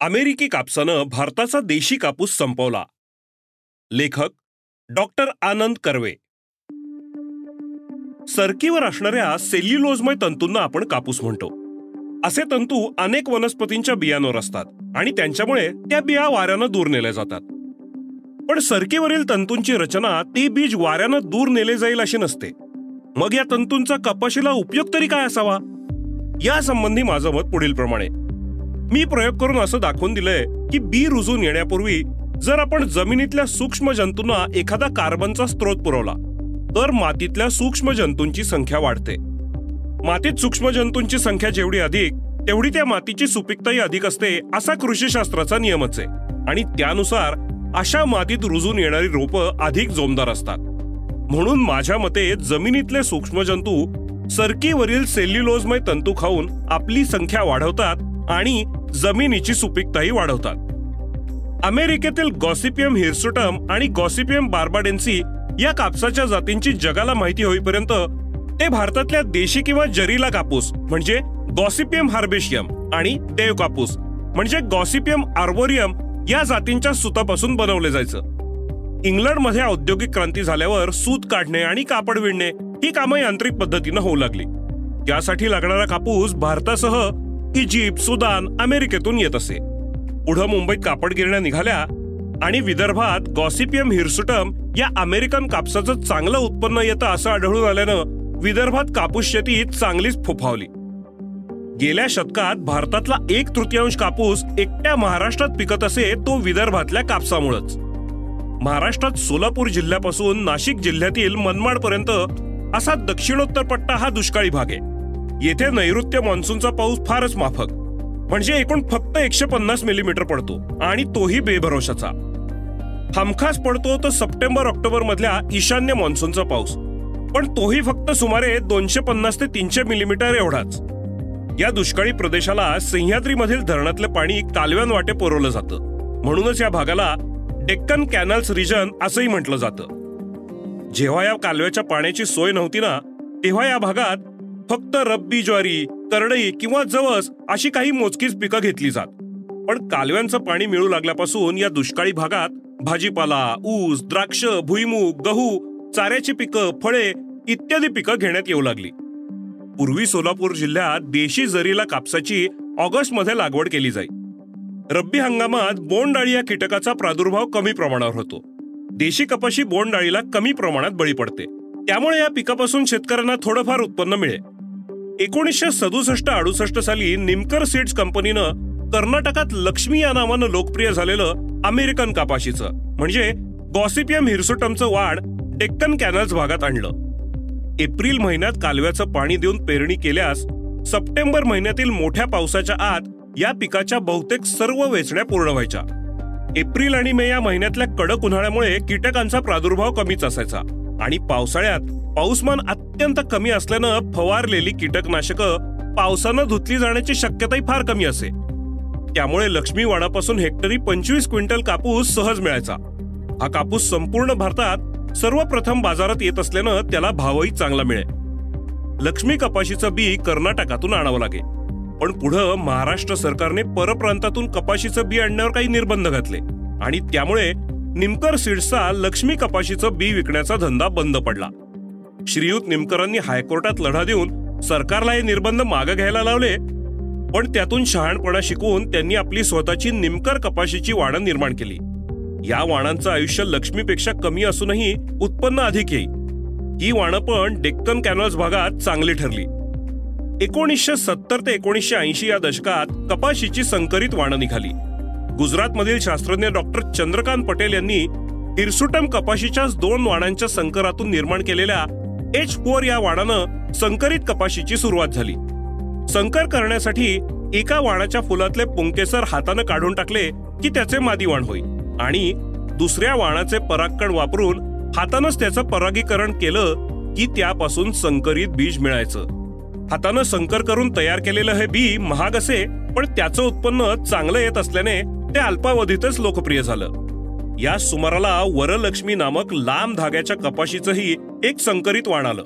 अमेरिकी कापसानं भारताचा देशी कापूस संपवला. लेखक डॉक्टर आनंद कर्वे. सरकीवर असणाऱ्या सेल्युलोजमय तंतूंना आपण कापूस म्हणतो. असे तंतू अनेक वनस्पतींच्या बियांवर असतात आणि त्यांच्यामुळे त्या बिया वाऱ्यानं दूर नेल्या जातात. पण सरकीवरील तंतूंची रचना ती बीज वाऱ्यानं दूर नेले जाईल अशी नसते. मग या तंतूंचा कपाशीला उपयोग तरी काय असावा? यासंबंधी माझं मत पुढील प्रमाणे मी प्रयोग करून असं दाखवून दिलंय की बी रुजून येण्यापूर्वी जर आपण जमिनीतल्या सूक्ष्म जंतूंना एखादा कार्बनचा स्रोत पुरवला तर मातीतल्या सूक्ष्म जंतूंची संख्या वाढते. मातीत सूक्ष्म जंतूंची संख्या जेवढी अधिक तेवढी त्या मातीची सुपीकताही अधिक असते असा कृषीशास्त्राचा नियमच आहे. आणि त्यानुसार अशा मातीत रुजून येणारी रोपं अधिक जोमदार असतात. म्हणून माझ्या मते जमिनीतले सूक्ष्म जंतू सरकीवरील सेल्युलोजमय तंतू खाऊन आपली संख्या वाढवतात आणि जमिनीची सुपीकताही वाढवतात. अमेरिकेतील गॉसिपियम हिरसुटम आणि गॉसिपियम बार्बाडेन्सी या कापसाच्या जातींची जगाला माहिती होईपर्यंत ते भारतातल्या देशी किंवा जरीला कापूस म्हणजे गॉसिपियम हार्बेशियम आणि देव कापूस म्हणजे गॉसिपियम आर्बोरियम या जातींच्या सुतापासून बनवले जायचं. इंग्लंडमध्ये औद्योगिक क्रांती झाल्यावर सूत काढणे आणि कापड विणणे ही कामं यांत्रिक पद्धतीनं होऊ लागली. त्यासाठी लागणारा कापूस भारतासह इजिप्त सुदान अमेरिकेतून येत असे. पुढं मुंबईत कापड गिरण्या निघाल्या आणि विदर्भात गॉसिपियम हिरसुटम या अमेरिकन कापसाचं चांगलं उत्पन्न येतं असं आढळून आल्यानं विदर्भात कापूस शेती चांगलीच फुफावली. गेल्या शतकात भारतातला एक तृतीयांश कापूस एकट्या महाराष्ट्रात पिकत असे तो विदर्भातल्या कापसामुळेच. महाराष्ट्रात सोलापूर जिल्ह्यापासून नाशिक जिल्ह्यातील मनमाडपर्यंत असा दक्षिणोत्तर पट्टा हा दुष्काळी भाग आहे. येथे नैऋत्य मान्सूनचा पाऊस फारच माफक. म्हणजे एकूण फक्त एकशे पन्नास मिलीमीटर पडतो आणि तोही बेभरोशाचा. हमखास पडतो तो सप्टेंबर ऑक्टोबर मधल्या ईशान्य मान्सूनचा पाऊस. पण तोही फक्त सुमारे दोनशे पन्नास ते तीनशे मिलीमीटर एवढाच. या दुष्काळी प्रदेशाला सह्याद्रीमधील धरणातलं पाणी कालव्यान वाटे पुरवलं जातं. म्हणूनच या भागाला डेक्कन कॅनल्स रिजन असंही म्हटलं जातं. जेव्हा या कालव्याच्या पाण्याची सोय नव्हती ना तेव्हा या भागात फक्त रब्बी ज्वारी करडई किंवा जवस अशी काही मोजकीच पिकं घेतली जात. पण कालव्यांचं पाणी मिळू लागल्यापासून या दुष्काळी भागात भाजीपाला ऊस द्राक्ष भुईमूग गहू चाऱ्याची पिकं फळे इत्यादी पिकं घेण्यात येऊ लागली. पूर्वी सोलापूर जिल्ह्यात देशी जरीला कापसाची ऑगस्टमध्ये लागवड केली जाई. रब्बी हंगामात बोंडडाळी या कीटकाचा प्रादुर्भाव कमी प्रमाणावर होतो. देशी कपाशी बोंडडाळीला कमी प्रमाणात बळी पडते. त्यामुळे या पिकापासून शेतकऱ्यांना थोडंफार उत्पन्न मिळेल. एकोणीसशे सदुसष्ट अडुसष्ट साली निमकर सीड्स कंपनीनं कर्नाटकात लक्ष्मी या नावानं लोकप्रिय झालेलं अमेरिकन कापाशीचं म्हणजे गॉसिपियम हिरसोटमचं वाढ डेक्कन कॅनल्स भागात आणलं. एप्रिल महिन्यात कालव्याचं पाणी देऊन पेरणी केल्यास सप्टेंबर महिन्यातील मोठ्या पावसाच्या आत या पिकाच्या बहुतेक सर्व वेचण्या पूर्ण व्हायच्या. एप्रिल आणि मे या महिन्यातल्या कडक उन्हाळ्यामुळे कीटकांचा प्रादुर्भाव कमीच असायचा आणि पावसाळ्यात पाऊसमान अत्यंत कमी असल्यानं फवारलेली कीटकनाशकं पावसानं धुतली जाण्याची शक्यताही फार कमी असे. त्यामुळे लक्ष्मीवाडापासून हेक्टरी पंचवीस क्विंटल कापूस सहज मिळायचा. हा कापूस संपूर्ण भारतात सर्वप्रथम बाजारात येत असल्यानं त्याला भावही चांगला मिळेल. लक्ष्मी कपाशीचं बी कर्नाटकातून आणावं लागे पण पुढं महाराष्ट्र सरकारने परप्रांतातून कपाशीचं बी आणण्यावर काही निर्बंध घातले. आणि त्यामुळे निमकर सीड्सचा लक्ष्मी कपाशीचं बी विकण्याचा धंदा बंद पडला. श्रीयुत निमकरांनी हायकोर्टात लढा देऊन सरकारला हे निर्बंध मागे घ्यायला लावले. पण त्यातून शहाणपणा शिकवून त्यांनी आपली स्वतःची निमकर कपाशीची वाणं निर्माण केली. या वाणांचं आयुष्य लक्ष्मीपेक्षा कमी असूनही उत्पन्न अधिक येईल ही वाणं पण डेक्कन कॅनॉल्स भागात चांगली ठरली. एकोणीसशे सत्तर ते एकोणीसशे ऐंशी या दशकात कपाशीची संकरित वाणं निघाली. गुजरातमधील शास्त्रज्ञ डॉक्टर चंद्रकांत पटेल यांनी हिरसुटम कपाशीच्याच दोन वाणांच्या संकरातून निर्माण केलेल्या एच फोर या वाणानं संकरित कपाशीची सुरुवात झाली. संकर करण्यासाठी एका वाणाच्या फुलातले पुंकेसर हातानं काढून टाकले की त्याचे मादी वाण होईल आणि दुसऱ्या वाणाचे परागकण वापरून हातानंच त्याचं परागीकरण केलं की त्यापासून संकरित बीज मिळायचं. हातानं संकर करून तयार केलेलं हे बी महाग असे पण त्याचं उत्पन्न चांगलं येत असल्याने ते अल्पावधीतच लोकप्रिय झालं. या सुमाराला वरलक्ष्मी नामक लांब धाग्याच्या कपाशीचंही एक संकरित वाण आलं.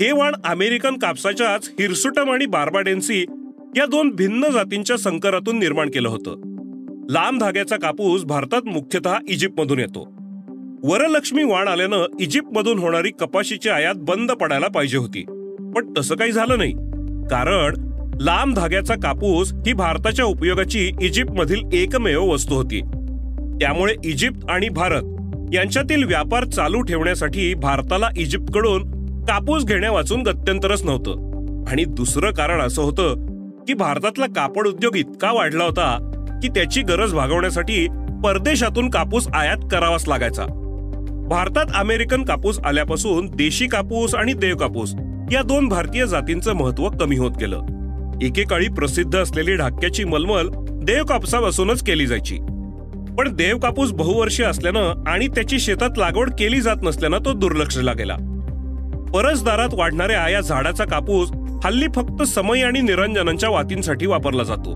हे वाण अमेरिकन कापसाच्याच हिरसुटम आणि बार्बाडेन्सी या दोन भिन्न जातींच्या संकरातून निर्माण केलं होतं. लांब धाग्याचा कापूस भारतात मुख्यतः इजिप्तमधून येतो. वरलक्ष्मी वाण आल्यानं इजिप्तमधून होणारी कपाशीची आयात बंद पडायला पाहिजे होती. पण तसं काही झालं नाही. कारण लांब धाग्याचा कापूस ही भारताच्या उपयोगाची इजिप्तमधील एकमेव वस्तू होती. त्यामुळे इजिप्त आणि भारत यांच्यातील व्यापार चालू ठेवण्यासाठी भारताला इजिप्तकडून कापूस घेण्यावाचून गत्यंतरच नव्हतं. आणि दुसरं कारण असं होतं की भारतातला कापड उद्योग इतका वाढला होता की त्याची गरज भागवण्यासाठी परदेशातून कापूस आयात करावाच लागायचा. भारतात अमेरिकन कापूस आल्यापासून देशी कापूस आणि देव कापूस या दोन भारतीय जातींचं महत्त्व कमी होत गेलं. एकेकाळी प्रसिद्ध असलेली ढाक्याची मलमल देव कापसापासूनच केली जायची. पण देव कापूस बहुवर्षीय असल्यानं आणि त्याची शेतात लागवड केली जात नसल्यानं तो दुर्लक्षला गेला परसदारात वाढणाऱ्या या झाडाचा कापूस हल्ली फक्त समय आणि निरंजनांच्या वातींसाठी वापरला जातो.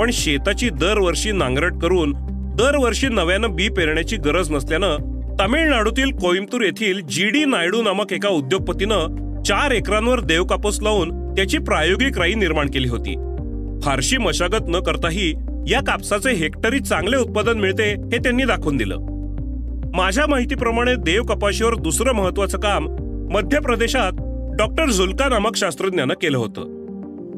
पण शेताची दरवर्षी नांगरट करून दरवर्षी नव्यानं बी पेरण्याची गरज नसल्यानं तामिळनाडूतील कोईमतूर येथील जी डी नायडू नामक एका उद्योगपतीनं चार एकरांवर देव कापूस लावून त्याची प्रायोगिक राई निर्माण केली होती. फारशी मशागत न करताही या कापसाचे हेक्टरी चांगले उत्पादन मिळते हे त्यांनी दाखवून दिलं. माझ्या माहितीप्रमाणे देव कपाशीवर दुसरं महत्वाचं काम मध्य प्रदेशात डॉक्टर झुल्का नामक शास्त्रज्ञानं केलं होतं.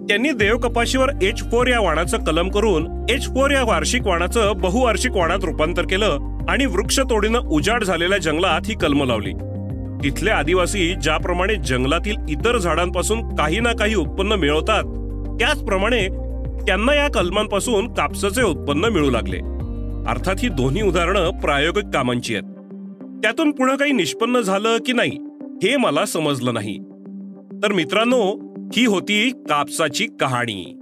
त्यांनी देव कपाशीवर एच फोर या वाणाचं कलम करून एच फोर या वार्षिक वाणाचं बहुवार्षिक वाणात रूपांतर केलं आणि वृक्ष तोडीनं उजाड झालेल्या जंगलात ही कलम लावली. तिथले आदिवासी ज्याप्रमाणे जंगलातील इतर झाडांपासून काही ना काही उत्पन्न मिळवतात त्याचप्रमाणे त्यांना या कलमांपासून कापसाचे उत्पन्न मिळू लागले. अर्थात ही दोन्ही उदाहरणं प्रायोगिक कामांची आहेत. त्यातून पुढे काही निष्पन्न झालं की नाही हे मला समजलं नाही. तर मित्रांनो ही होती कापसाची कहाणी.